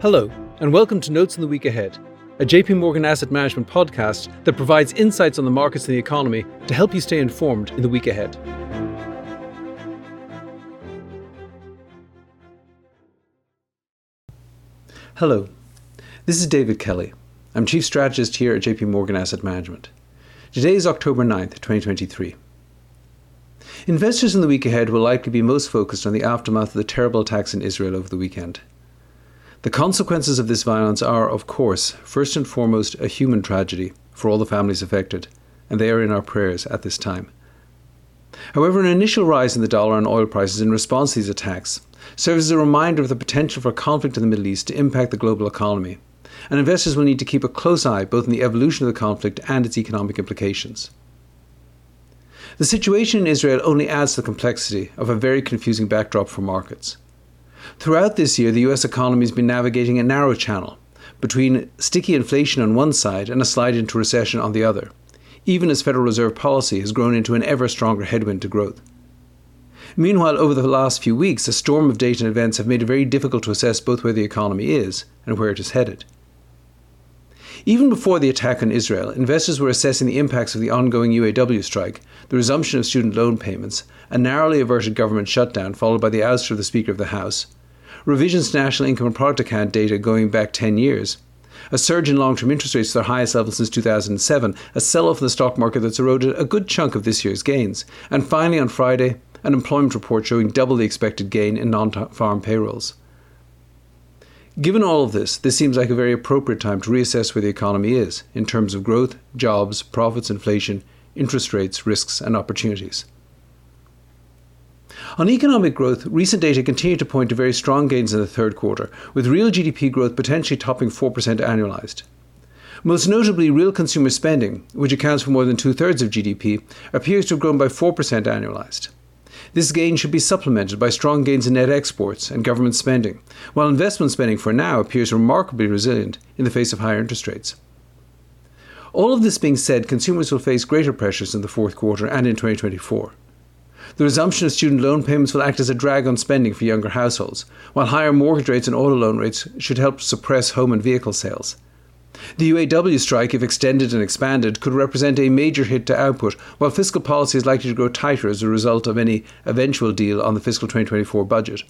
Hello, and welcome to Notes in the Week Ahead, a JP Morgan Asset Management podcast that provides insights on the markets and the economy to help you stay informed in the week ahead. Hello, this is David Kelly. I'm Chief Strategist here at JP Morgan Asset Management. Today is October 9th, 2023. Investors in the week ahead will likely be most focused on the aftermath of the terrible attacks in Israel over the weekend. The consequences of this violence are, of course, first and foremost a human tragedy for all the families affected, and they are in our prayers at this time. However, an initial rise in the dollar and oil prices in response to these attacks serves as a reminder of the potential for conflict in the Middle East to impact the global economy, and investors will need to keep a close eye both on the evolution of the conflict and its economic implications. The situation in Israel only adds to the complexity of a very confusing backdrop for markets. Throughout this year, the US economy has been navigating a narrow channel between sticky inflation on one side and a slide into recession on the other, even as Federal Reserve policy has grown into an ever stronger headwind to growth. Meanwhile, over the last few weeks, a storm of data and events have made it very difficult to assess both where the economy is and where it is headed. Even before the attack on Israel, investors were assessing the impacts of the ongoing UAW strike, the resumption of student loan payments, a narrowly averted government shutdown followed by the ouster of the Speaker of the House, revisions to national income and product account data going back 10 years, a surge in long term interest rates to their highest level since 2007, a sell off in the stock market that's eroded a good chunk of this year's gains, and finally on Friday, an employment report showing double the expected gain in non farm payrolls. Given all of this, this seems like a very appropriate time to reassess where the economy is in terms of growth, jobs, profits, inflation, interest rates, risks, and opportunities. On economic growth, recent data continue to point to very strong gains in the third quarter, with real GDP growth potentially topping 4% annualized. Most notably, real consumer spending, which accounts for more than two thirds of GDP, appears to have grown by 4% annualized. This gain should be supplemented by strong gains in net exports and government spending, while investment spending for now appears remarkably resilient in the face of higher interest rates. All of this being said, consumers will face greater pressures in the fourth quarter and in 2024. The resumption of student loan payments will act as a drag on spending for younger households, while higher mortgage rates and auto loan rates should help suppress home and vehicle sales. The UAW strike, if extended and expanded, could represent a major hit to output, while fiscal policy is likely to grow tighter as a result of any eventual deal on the fiscal 2024 budget.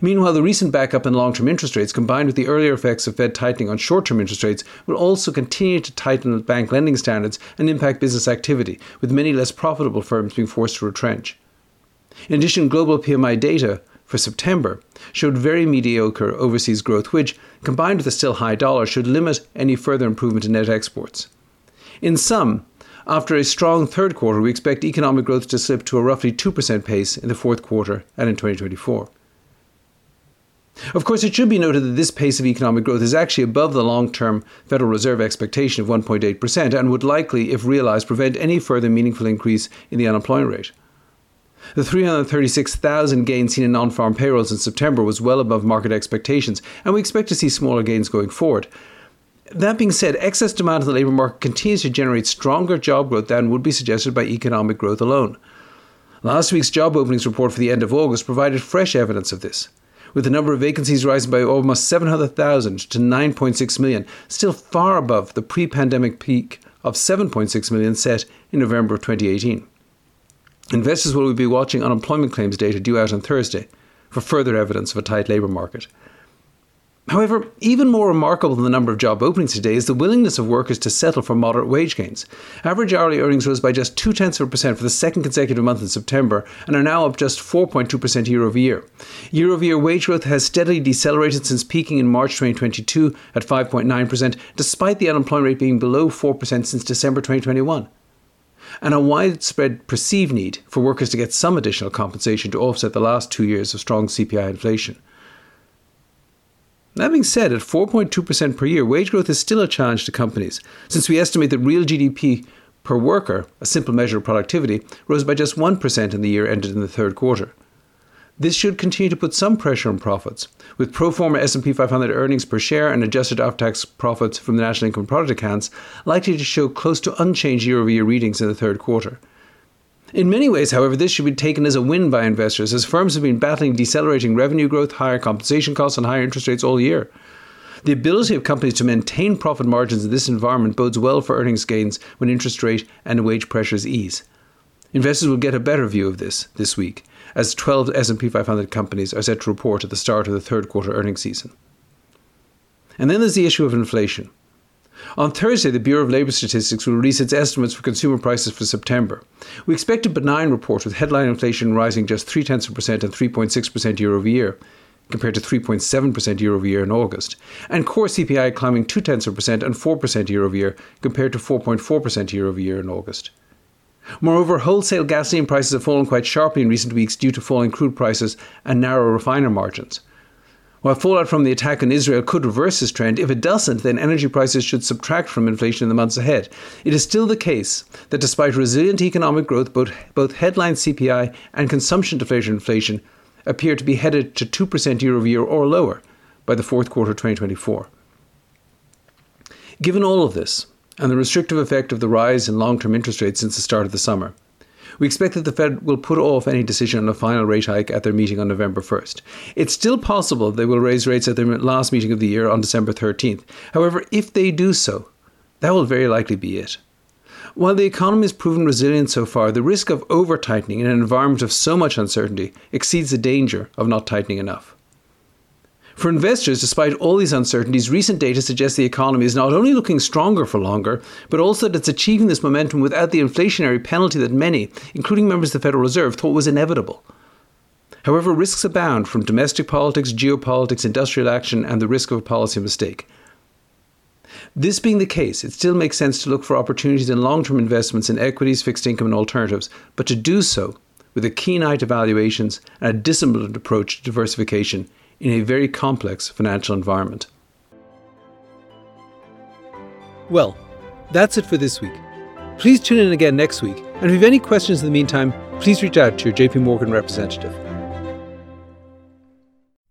Meanwhile, the recent backup in long term interest rates, combined with the earlier effects of Fed tightening on short term interest rates, will also continue to tighten bank lending standards and impact business activity, with many less profitable firms being forced to retrench. In addition, global PMI data for September showed very mediocre overseas growth, which, combined with a still high dollar, should limit any further improvement in net exports. In sum, after a strong third quarter, we expect economic growth to slip to a roughly 2% pace in the fourth quarter and in 2024. Of course, it should be noted that this pace of economic growth is actually above the long term Federal Reserve expectation of 1.8% and would likely, if realised, prevent any further meaningful increase in the unemployment rate. The 336,000 gain seen in non farm payrolls in September was well above market expectations, and we expect to see smaller gains going forward. That being said, excess demand in the labour market continues to generate stronger job growth than would be suggested by economic growth alone. Last week's job openings report for the end of August provided fresh evidence of this, with the number of vacancies rising by almost 700,000 to 9.6 million, still far above the pre pandemic peak of 7.6 million set in November of 2018. Investors will be watching unemployment claims data due out on Thursday for further evidence of a tight labour market. However, even more remarkable than the number of job openings today is the willingness of workers to settle for moderate wage gains. Average hourly earnings rose by just two tenths of a percent for the second consecutive month in September and are now up just 4.2% year over year. Year over year wage growth has steadily decelerated since peaking in March 2022 at 5.9%, despite the unemployment rate being below 4% since December 2021 and a widespread perceived need for workers to get some additional compensation to offset the last two years of strong CPI inflation. That being said, at 4.2% per year, wage growth is still a challenge to companies, since we estimate that real GDP per worker, a simple measure of productivity, rose by just 1% in the year ended in the third quarter. This should continue to put some pressure on profits, with pro forma S&P 500 earnings per share and adjusted after-tax profits from the national income product accounts likely to show close to unchanged year-over-year readings in the third quarter. In many ways, however, this should be taken as a win by investors, as firms have been battling decelerating revenue growth, higher compensation costs, and higher interest rates all year. The ability of companies to maintain profit margins in this environment bodes well for earnings gains when interest rate and wage pressures ease. Investors will get a better view of this this week, as 12 S&P 500 companies are set to report at the start of the third quarter earnings season. And then there's the issue of inflation. On Thursday, the Bureau of Labour Statistics will release its estimates for consumer prices for September. We expect a benign report with headline inflation rising just 3 tenths of percent and 3.6% year over year, compared to 3.7% year over year in August, and core CPI climbing 2 tenths of percent and 4% year over year, compared to 4.4% year over year in August. Moreover, wholesale gasoline prices have fallen quite sharply in recent weeks due to falling crude prices and narrow refiner margins. While fallout from the attack on Israel could reverse this trend, if it doesn't, then energy prices should subtract from inflation in the months ahead. It is still the case that despite resilient economic growth, both, both headline CPI and consumption deflator inflation appear to be headed to 2% year over year or lower by the fourth quarter 2024. Given all of this, and the restrictive effect of the rise in long term interest rates since the start of the summer, we expect that the Fed will put off any decision on a final rate hike at their meeting on November 1st. It's still possible they will raise rates at their last meeting of the year on December 13th. However, if they do so, that will very likely be it. While the economy has proven resilient so far, the risk of over tightening in an environment of so much uncertainty exceeds the danger of not tightening enough. For investors, despite all these uncertainties, recent data suggests the economy is not only looking stronger for longer, but also that it's achieving this momentum without the inflationary penalty that many, including members of the Federal Reserve, thought was inevitable. However, risks abound from domestic politics, geopolitics, industrial action, and the risk of a policy mistake. This being the case, it still makes sense to look for opportunities in long term investments in equities, fixed income, and alternatives, but to do so with a keen eye to valuations and a disciplined approach to diversification in a very complex financial environment. Well, that's it for this week. Please tune in again next week, and if you have any questions in the meantime, please reach out to your JP Morgan representative.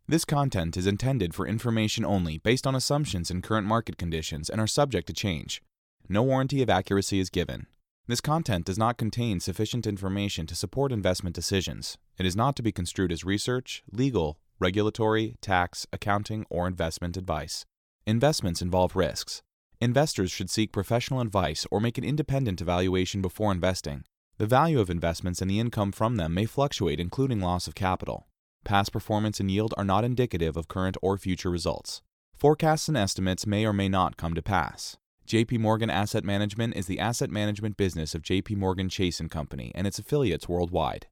This content is intended for information only based on assumptions and current market conditions and are subject to change. No warranty of accuracy is given. This content does not contain sufficient information to support investment decisions. It is not to be construed as research, legal, regulatory, tax, accounting, or investment advice. Investments involve risks. Investors should seek professional advice or make an independent evaluation before investing. The value of investments and the income from them may fluctuate, including loss of capital. Past performance and yield are not indicative of current or future results. Forecasts and estimates may or may not come to pass. JP Morgan Asset Management is the asset management business of JP Morgan Chase & Company and its affiliates worldwide.